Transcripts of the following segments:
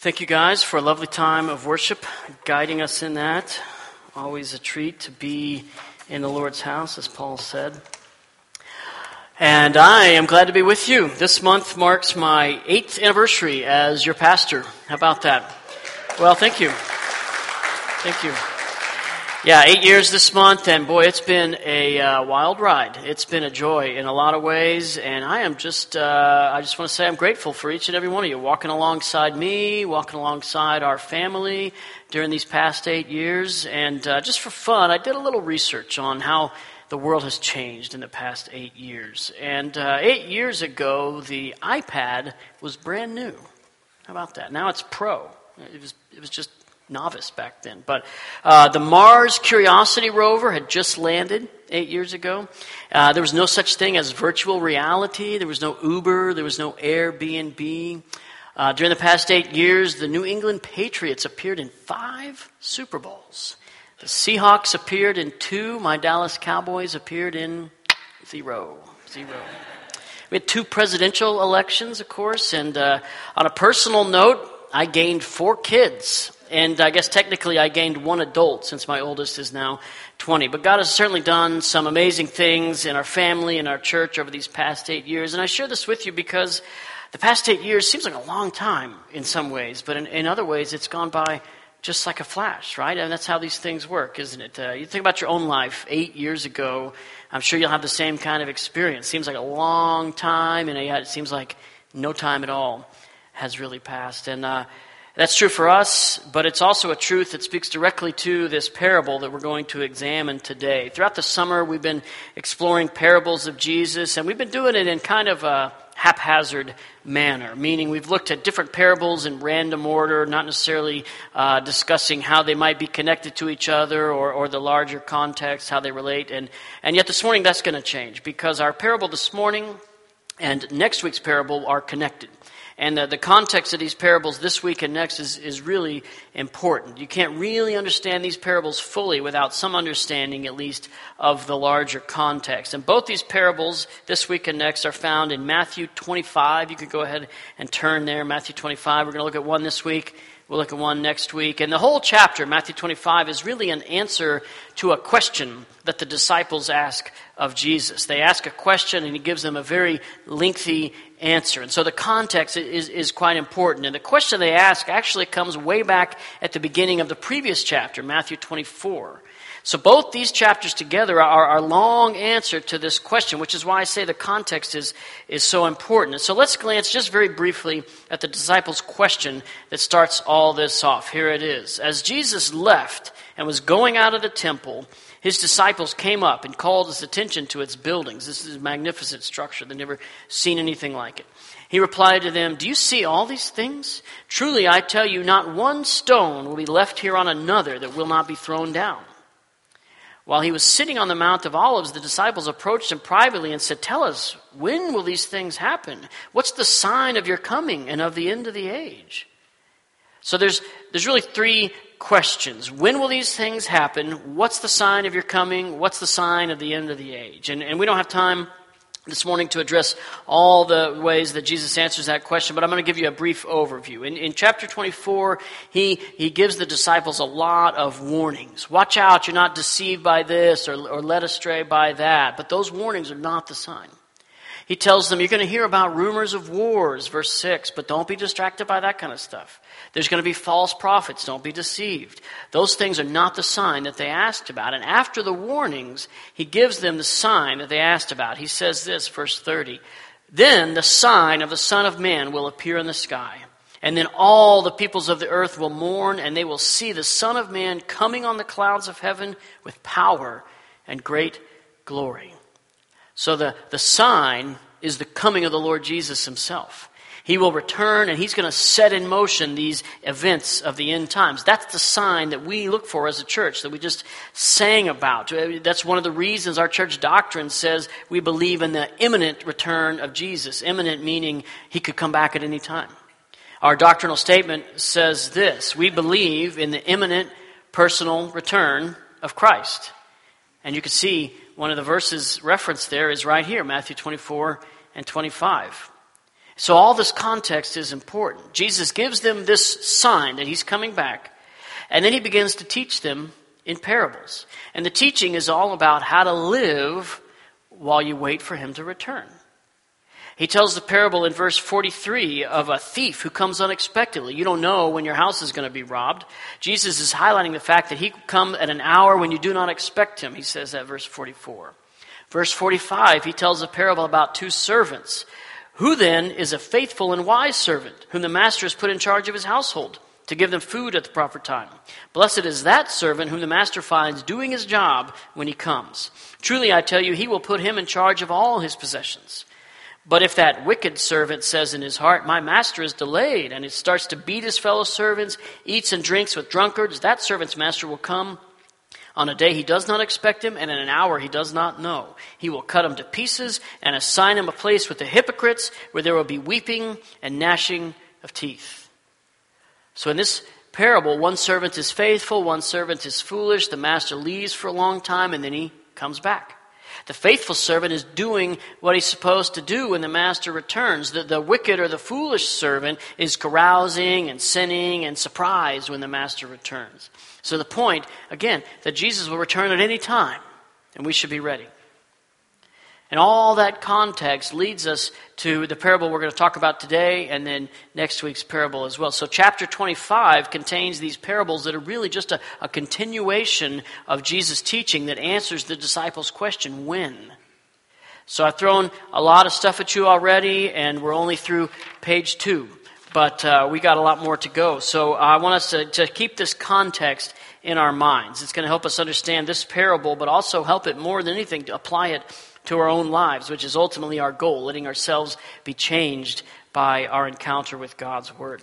Thank you guys for a lovely time of worship, guiding us in that. Always a treat to be in the Lord's house, as Paul said. And I am glad to be with you. This month marks my eighth anniversary as your pastor. How about that? Well, thank you. Thank you. Yeah, eight years this month, and boy, it's been a uh, wild ride. It's been a joy in a lot of ways, and I am just, uh, I just want to say I'm grateful for each and every one of you walking alongside me, walking alongside our family during these past eight years. And uh, just for fun, I did a little research on how the world has changed in the past eight years. And uh, eight years ago, the iPad was brand new. How about that? Now it's Pro. It was, it was just novice back then. But uh, the Mars Curiosity rover had just landed eight years ago. Uh, there was no such thing as virtual reality. There was no Uber. There was no Airbnb. Uh, during the past eight years, the New England Patriots appeared in five Super Bowls. The Seahawks appeared in two. My Dallas Cowboys appeared in zero. Zero. We had two presidential elections, of course, and uh, on a personal note, I gained four kids and I guess technically I gained one adult since my oldest is now 20. But God has certainly done some amazing things in our family and our church over these past eight years. And I share this with you because the past eight years seems like a long time in some ways, but in, in other ways it's gone by just like a flash, right? And that's how these things work, isn't it? Uh, you think about your own life eight years ago, I'm sure you'll have the same kind of experience. Seems like a long time, and yet it seems like no time at all has really passed. And, uh, that's true for us, but it's also a truth that speaks directly to this parable that we're going to examine today. Throughout the summer, we've been exploring parables of Jesus, and we've been doing it in kind of a haphazard manner, meaning we've looked at different parables in random order, not necessarily uh, discussing how they might be connected to each other or, or the larger context, how they relate. And, and yet this morning, that's going to change because our parable this morning and next week's parable are connected. And the, the context of these parables this week and next is, is really important. You can't really understand these parables fully without some understanding, at least, of the larger context. And both these parables, this week and next, are found in Matthew 25. You could go ahead and turn there. Matthew 25. We're going to look at one this week. We'll look at one next week. And the whole chapter, Matthew 25, is really an answer to a question that the disciples ask of Jesus. They ask a question and he gives them a very lengthy answer. And so the context is, is quite important. And the question they ask actually comes way back at the beginning of the previous chapter, Matthew 24. So both these chapters together are our long answer to this question, which is why I say the context is, is so important. And so let's glance just very briefly at the disciples' question that starts all this off. Here it is. As Jesus left and was going out of the temple, his disciples came up and called his attention to its buildings. This is a magnificent structure. They'd never seen anything like it. He replied to them, Do you see all these things? Truly, I tell you, not one stone will be left here on another that will not be thrown down. While he was sitting on the Mount of Olives, the disciples approached him privately and said, Tell us, when will these things happen? What's the sign of your coming and of the end of the age? So there's, there's really three questions. When will these things happen? What's the sign of your coming? What's the sign of the end of the age? And, and we don't have time this morning to address all the ways that Jesus answers that question, but I'm going to give you a brief overview. In, in chapter 24, he, he gives the disciples a lot of warnings. Watch out, you're not deceived by this or, or led astray by that. But those warnings are not the sign. He tells them, You're going to hear about rumors of wars, verse 6, but don't be distracted by that kind of stuff. There's going to be false prophets. Don't be deceived. Those things are not the sign that they asked about. And after the warnings, he gives them the sign that they asked about. He says this, verse 30. Then the sign of the Son of Man will appear in the sky. And then all the peoples of the earth will mourn, and they will see the Son of Man coming on the clouds of heaven with power and great glory. So the, the sign is the coming of the Lord Jesus himself. He will return and he's going to set in motion these events of the end times. That's the sign that we look for as a church that we just sang about. That's one of the reasons our church doctrine says we believe in the imminent return of Jesus. Imminent meaning he could come back at any time. Our doctrinal statement says this We believe in the imminent personal return of Christ. And you can see one of the verses referenced there is right here, Matthew 24 and 25. So, all this context is important. Jesus gives them this sign that he's coming back, and then he begins to teach them in parables. And the teaching is all about how to live while you wait for him to return. He tells the parable in verse 43 of a thief who comes unexpectedly. You don't know when your house is going to be robbed. Jesus is highlighting the fact that he could come at an hour when you do not expect him. He says that verse 44. Verse 45, he tells a parable about two servants who then is a faithful and wise servant, whom the master has put in charge of his household, to give them food at the proper time? Blessed is that servant whom the master finds doing his job when he comes. Truly, I tell you, he will put him in charge of all his possessions. But if that wicked servant says in his heart, My master is delayed, and he starts to beat his fellow servants, eats and drinks with drunkards, that servant's master will come on a day he does not expect him, and in an hour he does not know. He will cut him to pieces and assign him a place with the hypocrites where there will be weeping and gnashing of teeth. So in this parable, one servant is faithful, one servant is foolish. The master leaves for a long time, and then he comes back. The faithful servant is doing what he's supposed to do when the master returns. The, the wicked or the foolish servant is carousing and sinning and surprised when the master returns. So the point, again, that Jesus will return at any time, and we should be ready. And all that context leads us to the parable we're going to talk about today and then next week's parable as well. So, chapter 25 contains these parables that are really just a, a continuation of Jesus' teaching that answers the disciples' question when? So, I've thrown a lot of stuff at you already, and we're only through page two but uh, we got a lot more to go. So I want us to, to keep this context in our minds. It's going to help us understand this parable, but also help it more than anything to apply it to our own lives, which is ultimately our goal, letting ourselves be changed by our encounter with God's Word.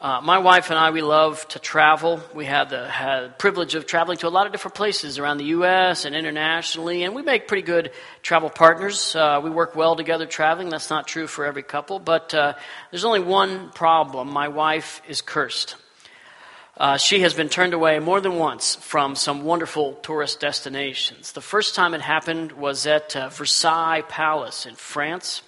Uh, my wife and I, we love to travel. We have the had privilege of traveling to a lot of different places around the U.S. and internationally, and we make pretty good travel partners. Uh, we work well together traveling. That's not true for every couple, but uh, there's only one problem. My wife is cursed. Uh, she has been turned away more than once from some wonderful tourist destinations. The first time it happened was at uh, Versailles Palace in France.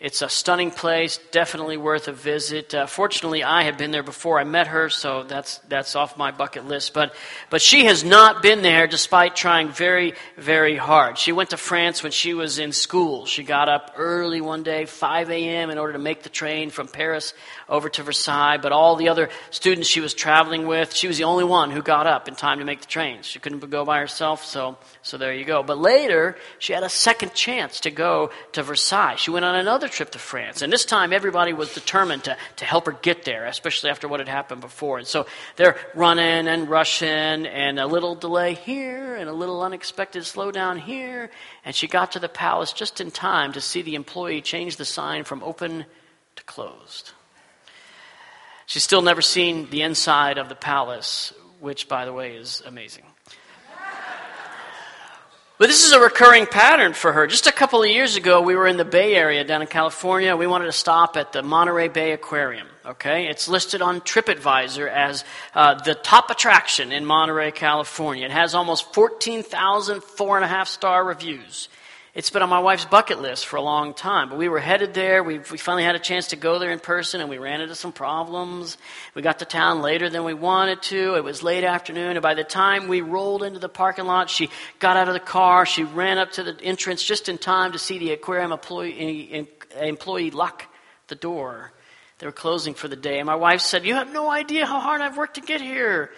It's a stunning place, definitely worth a visit. Uh, fortunately, I had been there before I met her, so that's that's off my bucket list. But but she has not been there, despite trying very very hard. She went to France when she was in school. She got up early one day, 5 a.m., in order to make the train from Paris over to Versailles. But all the other students she was traveling with, she was the only one who got up in time to make the train. She couldn't go by herself, so so there you go. But later, she had a second chance to go to Versailles. She went on another trip to France. And this time, everybody was determined to, to help her get there, especially after what had happened before. And so they're running and rushing, and a little delay here, and a little unexpected slowdown here. And she got to the palace just in time to see the employee change the sign from open to closed. She's still never seen the inside of the palace, which, by the way, is amazing. But this is a recurring pattern for her. Just a couple of years ago, we were in the Bay Area down in California. We wanted to stop at the Monterey Bay Aquarium. Okay, it's listed on TripAdvisor as uh, the top attraction in Monterey, California. It has almost 14,000 four and a half star reviews. It's been on my wife's bucket list for a long time, but we were headed there. We, we finally had a chance to go there in person, and we ran into some problems. We got to town later than we wanted to. It was late afternoon, and by the time we rolled into the parking lot, she got out of the car. She ran up to the entrance just in time to see the aquarium employee, employee lock the door. They were closing for the day, and my wife said, "You have no idea how hard I've worked to get here."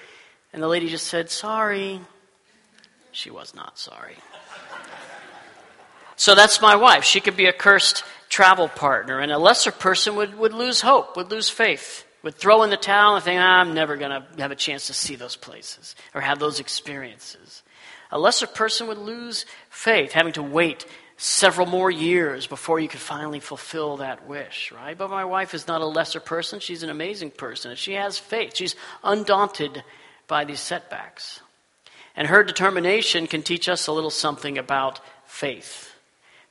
And the lady just said, "Sorry." She was not sorry. So that's my wife. She could be a cursed travel partner, and a lesser person would, would lose hope, would lose faith, would throw in the towel and think, ah, I'm never going to have a chance to see those places or have those experiences. A lesser person would lose faith, having to wait several more years before you could finally fulfill that wish, right? But my wife is not a lesser person. She's an amazing person. She has faith. She's undaunted by these setbacks. And her determination can teach us a little something about faith.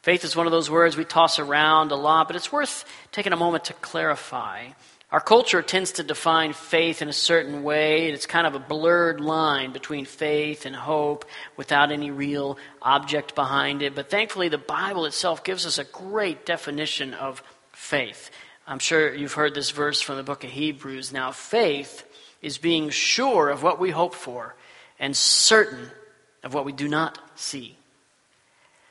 Faith is one of those words we toss around a lot, but it's worth taking a moment to clarify. Our culture tends to define faith in a certain way. It's kind of a blurred line between faith and hope without any real object behind it. But thankfully, the Bible itself gives us a great definition of faith. I'm sure you've heard this verse from the book of Hebrews. Now, faith is being sure of what we hope for and certain of what we do not see.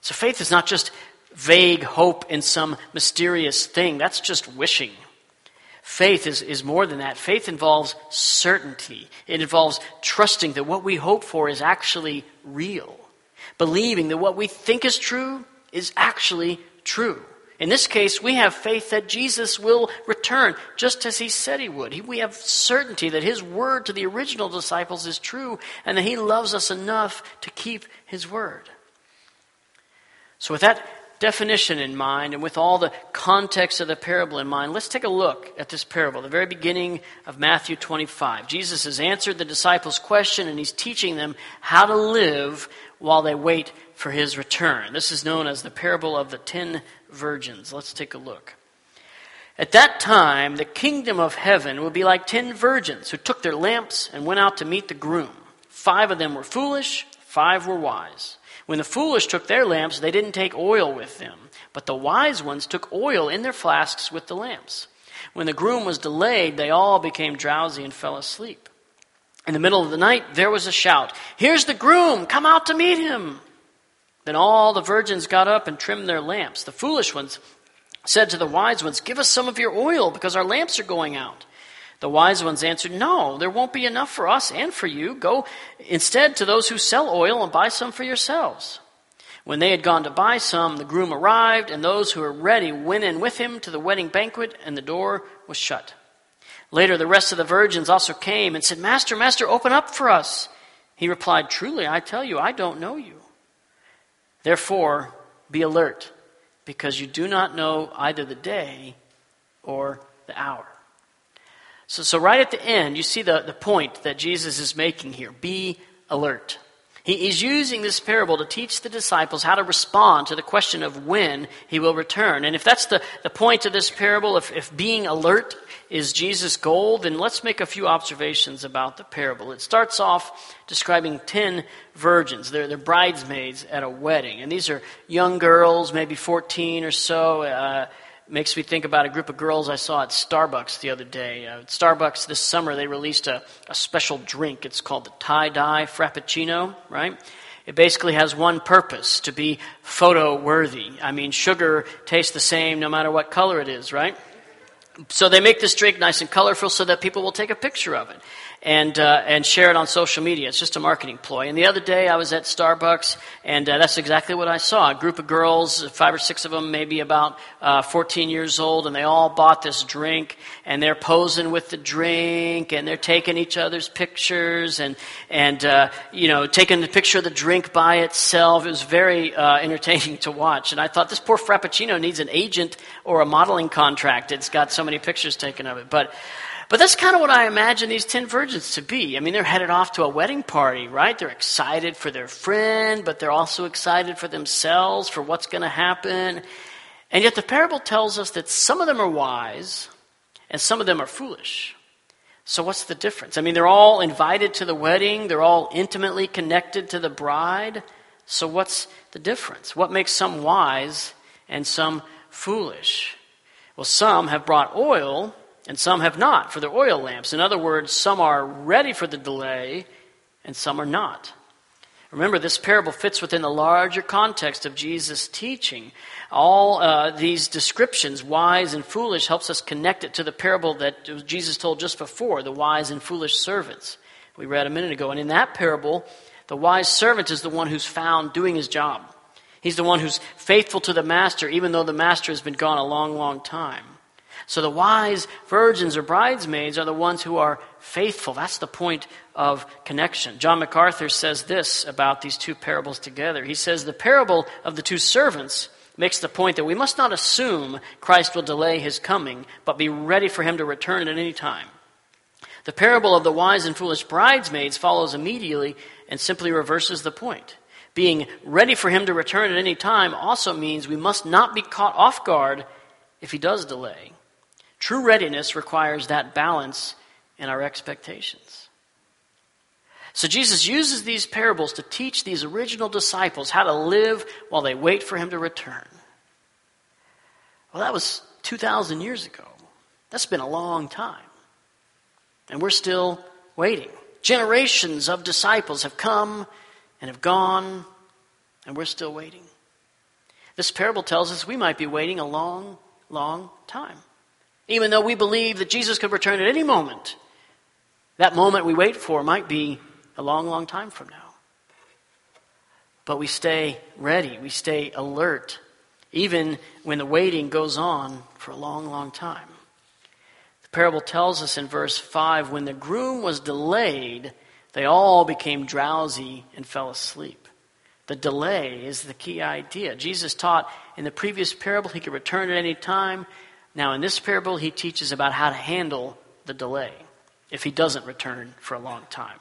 So, faith is not just vague hope in some mysterious thing, that's just wishing. Faith is, is more than that. Faith involves certainty, it involves trusting that what we hope for is actually real, believing that what we think is true is actually true. In this case, we have faith that Jesus will return just as he said he would. We have certainty that his word to the original disciples is true and that he loves us enough to keep his word. So, with that definition in mind and with all the context of the parable in mind, let's take a look at this parable, the very beginning of Matthew 25. Jesus has answered the disciples' question and he's teaching them how to live while they wait for his return. This is known as the parable of the ten virgins. Let's take a look. At that time, the kingdom of heaven will be like ten virgins who took their lamps and went out to meet the groom. Five of them were foolish, five were wise. When the foolish took their lamps, they didn't take oil with them, but the wise ones took oil in their flasks with the lamps. When the groom was delayed, they all became drowsy and fell asleep. In the middle of the night, there was a shout Here's the groom! Come out to meet him! Then all the virgins got up and trimmed their lamps. The foolish ones said to the wise ones, Give us some of your oil, because our lamps are going out. The wise ones answered, No, there won't be enough for us and for you. Go instead to those who sell oil and buy some for yourselves. When they had gone to buy some, the groom arrived, and those who were ready went in with him to the wedding banquet, and the door was shut. Later, the rest of the virgins also came and said, Master, Master, open up for us. He replied, Truly, I tell you, I don't know you. Therefore, be alert, because you do not know either the day or the hour. So, so right at the end, you see the, the point that Jesus is making here. Be alert. He is using this parable to teach the disciples how to respond to the question of when he will return. And if that's the, the point of this parable, if, if being alert is Jesus' goal, then let's make a few observations about the parable. It starts off describing 10 virgins. They're, they're bridesmaids at a wedding. And these are young girls, maybe 14 or so. Uh, makes me think about a group of girls I saw at Starbucks the other day. Uh, Starbucks this summer, they released a, a special drink. It's called the tie dye Frappuccino, right? It basically has one purpose to be photo worthy. I mean, sugar tastes the same no matter what color it is, right? So they make this drink nice and colorful so that people will take a picture of it and uh, and share it on social media. It's just a marketing ploy. And the other day, I was at Starbucks, and uh, that's exactly what I saw. A group of girls, five or six of them, maybe about uh, 14 years old, and they all bought this drink, and they're posing with the drink, and they're taking each other's pictures, and and uh, you know taking the picture of the drink by itself. It was very uh, entertaining to watch. And I thought this poor Frappuccino needs an agent or a modeling contract. It's got so many pictures taken of it, but. But that's kind of what I imagine these 10 virgins to be. I mean, they're headed off to a wedding party, right? They're excited for their friend, but they're also excited for themselves, for what's going to happen. And yet the parable tells us that some of them are wise and some of them are foolish. So what's the difference? I mean, they're all invited to the wedding, they're all intimately connected to the bride. So what's the difference? What makes some wise and some foolish? Well, some have brought oil and some have not for their oil lamps. In other words, some are ready for the delay, and some are not. Remember, this parable fits within the larger context of Jesus' teaching. All uh, these descriptions, wise and foolish, helps us connect it to the parable that Jesus told just before, the wise and foolish servants. We read a minute ago. And in that parable, the wise servant is the one who's found doing his job. He's the one who's faithful to the master, even though the master has been gone a long, long time. So the wise virgins or bridesmaids are the ones who are faithful. That's the point of connection. John MacArthur says this about these two parables together. He says the parable of the two servants makes the point that we must not assume Christ will delay his coming, but be ready for him to return at any time. The parable of the wise and foolish bridesmaids follows immediately and simply reverses the point. Being ready for him to return at any time also means we must not be caught off guard if he does delay. True readiness requires that balance in our expectations. So Jesus uses these parables to teach these original disciples how to live while they wait for him to return. Well, that was 2,000 years ago. That's been a long time. And we're still waiting. Generations of disciples have come and have gone, and we're still waiting. This parable tells us we might be waiting a long, long time. Even though we believe that Jesus could return at any moment, that moment we wait for might be a long, long time from now. But we stay ready, we stay alert, even when the waiting goes on for a long, long time. The parable tells us in verse 5 when the groom was delayed, they all became drowsy and fell asleep. The delay is the key idea. Jesus taught in the previous parable he could return at any time. Now, in this parable, he teaches about how to handle the delay if he doesn't return for a long time.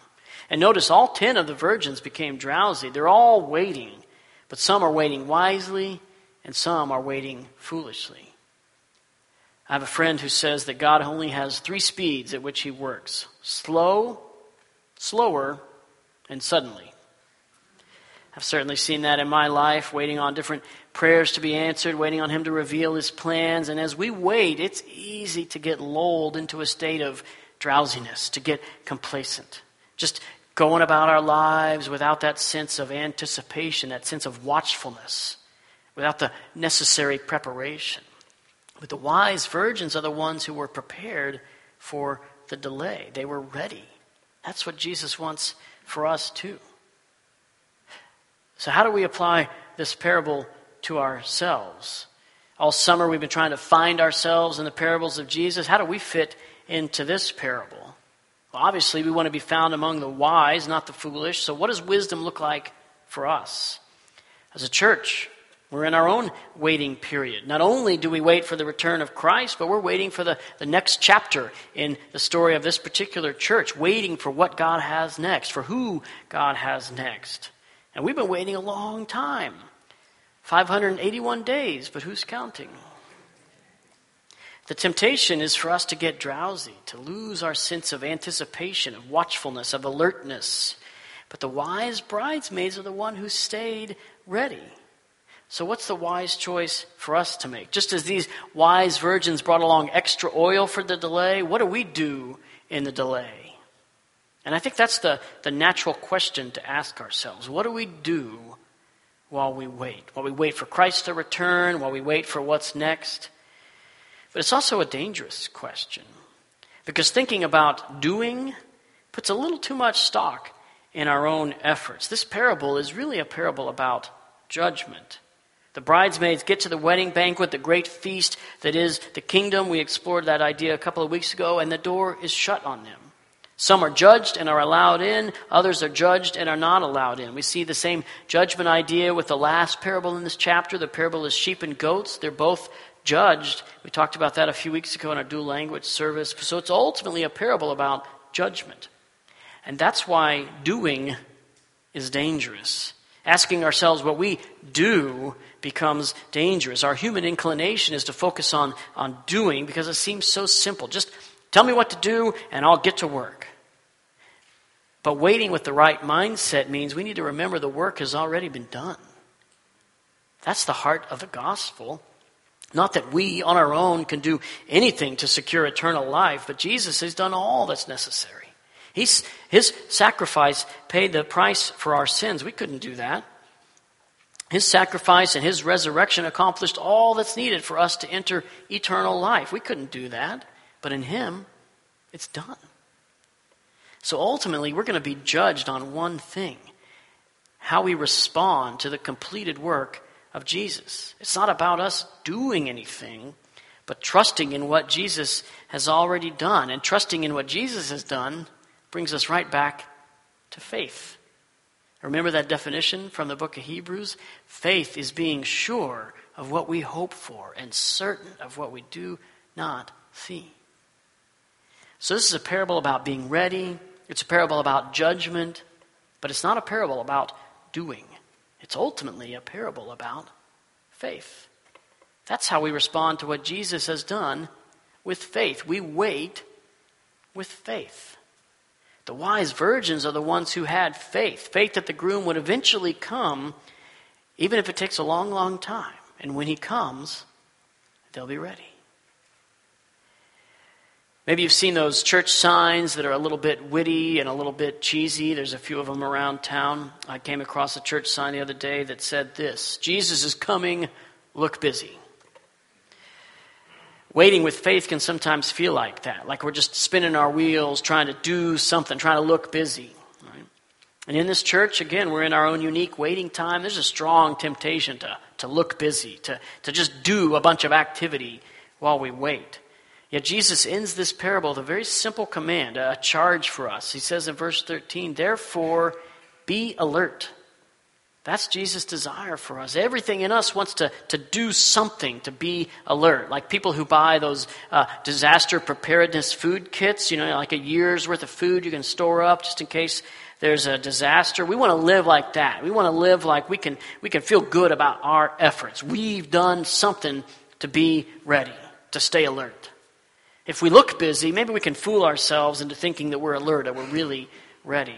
And notice all ten of the virgins became drowsy. They're all waiting, but some are waiting wisely and some are waiting foolishly. I have a friend who says that God only has three speeds at which he works slow, slower, and suddenly. I've certainly seen that in my life, waiting on different prayers to be answered, waiting on Him to reveal His plans. And as we wait, it's easy to get lulled into a state of drowsiness, to get complacent. Just going about our lives without that sense of anticipation, that sense of watchfulness, without the necessary preparation. But the wise virgins are the ones who were prepared for the delay, they were ready. That's what Jesus wants for us too. So, how do we apply this parable to ourselves? All summer we've been trying to find ourselves in the parables of Jesus. How do we fit into this parable? Well, obviously, we want to be found among the wise, not the foolish. So, what does wisdom look like for us? As a church, we're in our own waiting period. Not only do we wait for the return of Christ, but we're waiting for the, the next chapter in the story of this particular church, waiting for what God has next, for who God has next. And we've been waiting a long time 581 days, but who's counting? The temptation is for us to get drowsy, to lose our sense of anticipation, of watchfulness, of alertness. But the wise bridesmaids are the one who stayed ready. So, what's the wise choice for us to make? Just as these wise virgins brought along extra oil for the delay, what do we do in the delay? And I think that's the, the natural question to ask ourselves. What do we do while we wait? While we wait for Christ to return, while we wait for what's next? But it's also a dangerous question because thinking about doing puts a little too much stock in our own efforts. This parable is really a parable about judgment. The bridesmaids get to the wedding banquet, the great feast that is the kingdom. We explored that idea a couple of weeks ago, and the door is shut on them. Some are judged and are allowed in, others are judged and are not allowed in. We see the same judgment idea with the last parable in this chapter. The parable is sheep and goats. They're both judged. We talked about that a few weeks ago in our dual language service. So it's ultimately a parable about judgment. And that's why doing is dangerous. Asking ourselves what we do becomes dangerous. Our human inclination is to focus on, on doing because it seems so simple. Just tell me what to do and I'll get to work. But waiting with the right mindset means we need to remember the work has already been done. That's the heart of the gospel. Not that we on our own can do anything to secure eternal life, but Jesus has done all that's necessary. He's, his sacrifice paid the price for our sins. We couldn't do that. His sacrifice and his resurrection accomplished all that's needed for us to enter eternal life. We couldn't do that, but in him, it's done. So ultimately, we're going to be judged on one thing how we respond to the completed work of Jesus. It's not about us doing anything, but trusting in what Jesus has already done. And trusting in what Jesus has done brings us right back to faith. Remember that definition from the book of Hebrews? Faith is being sure of what we hope for and certain of what we do not see. So, this is a parable about being ready, it's a parable about judgment, but it's not a parable about doing. It's ultimately a parable about faith. That's how we respond to what Jesus has done with faith. We wait with faith. The wise virgins are the ones who had faith faith that the groom would eventually come, even if it takes a long, long time. And when he comes, they'll be ready. Maybe you've seen those church signs that are a little bit witty and a little bit cheesy. There's a few of them around town. I came across a church sign the other day that said this Jesus is coming, look busy. Waiting with faith can sometimes feel like that, like we're just spinning our wheels, trying to do something, trying to look busy. And in this church, again, we're in our own unique waiting time. There's a strong temptation to, to look busy, to, to just do a bunch of activity while we wait. Yet Jesus ends this parable with a very simple command, a charge for us. He says in verse 13, Therefore, be alert. That's Jesus' desire for us. Everything in us wants to, to do something, to be alert. Like people who buy those uh, disaster preparedness food kits, you know, like a year's worth of food you can store up just in case there's a disaster. We want to live like that. We want to live like we can, we can feel good about our efforts. We've done something to be ready, to stay alert. If we look busy, maybe we can fool ourselves into thinking that we're alert, that we're really ready.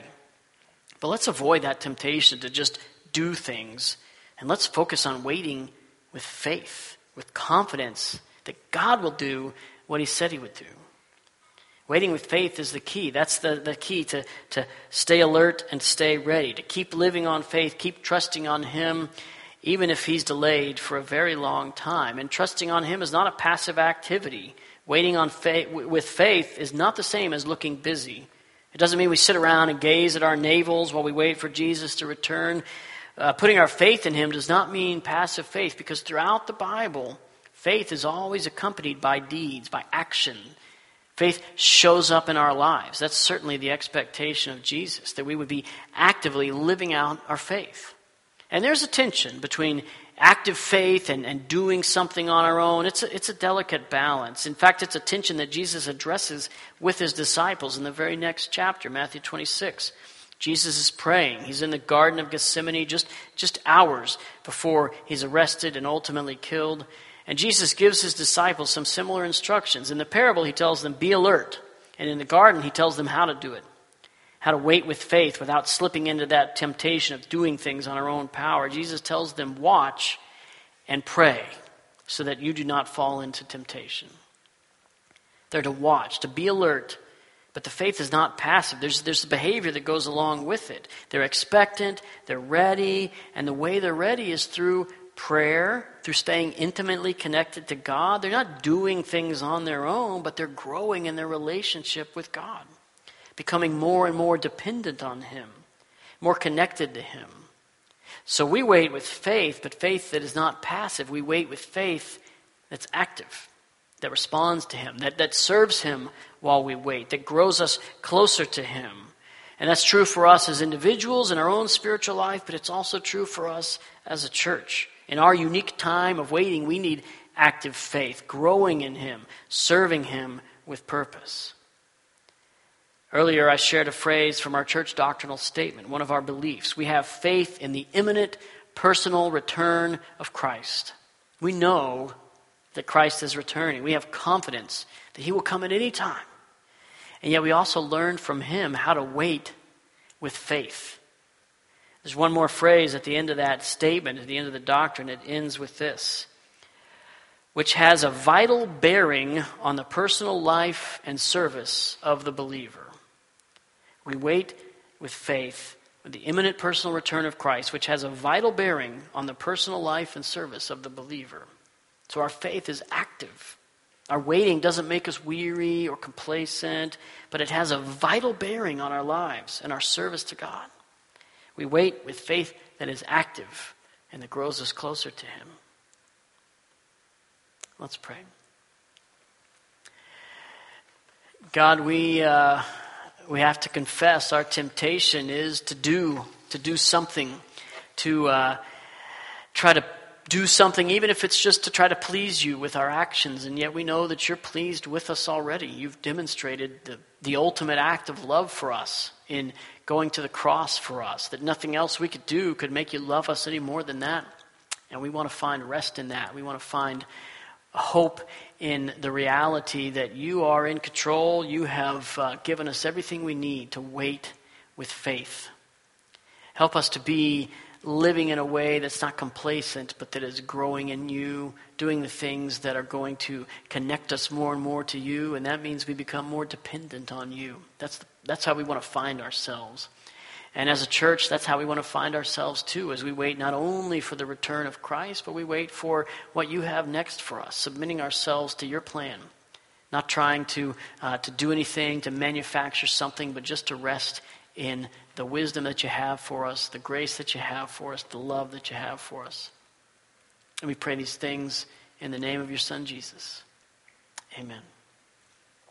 But let's avoid that temptation to just do things. And let's focus on waiting with faith, with confidence that God will do what He said He would do. Waiting with faith is the key. That's the, the key to, to stay alert and stay ready, to keep living on faith, keep trusting on Him, even if He's delayed for a very long time. And trusting on Him is not a passive activity. Waiting on faith, with faith is not the same as looking busy. It doesn't mean we sit around and gaze at our navels while we wait for Jesus to return. Uh, putting our faith in Him does not mean passive faith because throughout the Bible, faith is always accompanied by deeds, by action. Faith shows up in our lives. That's certainly the expectation of Jesus, that we would be actively living out our faith. And there's a tension between active faith and, and doing something on our own. It's a, it's a delicate balance. In fact, it's a tension that Jesus addresses with his disciples in the very next chapter, Matthew 26. Jesus is praying. He's in the Garden of Gethsemane just, just hours before he's arrested and ultimately killed. And Jesus gives his disciples some similar instructions. In the parable, he tells them, Be alert. And in the garden, he tells them how to do it how to wait with faith without slipping into that temptation of doing things on our own power. Jesus tells them, watch and pray so that you do not fall into temptation. They're to watch, to be alert, but the faith is not passive. There's, there's the behavior that goes along with it. They're expectant, they're ready, and the way they're ready is through prayer, through staying intimately connected to God. They're not doing things on their own, but they're growing in their relationship with God becoming more and more dependent on Him, more connected to Him. So we wait with faith, but faith that is not passive. We wait with faith that's active, that responds to Him, that, that serves Him while we wait, that grows us closer to Him. And that's true for us as individuals in our own spiritual life, but it's also true for us as a church. In our unique time of waiting, we need active faith, growing in Him, serving Him with purpose. Earlier, I shared a phrase from our church doctrinal statement, one of our beliefs. We have faith in the imminent personal return of Christ. We know that Christ is returning. We have confidence that he will come at any time. And yet, we also learn from him how to wait with faith. There's one more phrase at the end of that statement, at the end of the doctrine. It ends with this which has a vital bearing on the personal life and service of the believer. We wait with faith for the imminent personal return of Christ, which has a vital bearing on the personal life and service of the believer. So our faith is active. Our waiting doesn't make us weary or complacent, but it has a vital bearing on our lives and our service to God. We wait with faith that is active and that grows us closer to Him. Let's pray. God, we. Uh, we have to confess our temptation is to do, to do something, to uh, try to do something, even if it's just to try to please you with our actions. And yet we know that you're pleased with us already. You've demonstrated the, the ultimate act of love for us in going to the cross for us, that nothing else we could do could make you love us any more than that. And we want to find rest in that. We want to find hope in the reality that you are in control. You have uh, given us everything we need to wait with faith. Help us to be living in a way that's not complacent, but that is growing in you, doing the things that are going to connect us more and more to you, and that means we become more dependent on you. That's, the, that's how we want to find ourselves. And as a church, that's how we want to find ourselves too, as we wait not only for the return of Christ, but we wait for what you have next for us, submitting ourselves to your plan. Not trying to, uh, to do anything, to manufacture something, but just to rest in the wisdom that you have for us, the grace that you have for us, the love that you have for us. And we pray these things in the name of your Son, Jesus. Amen.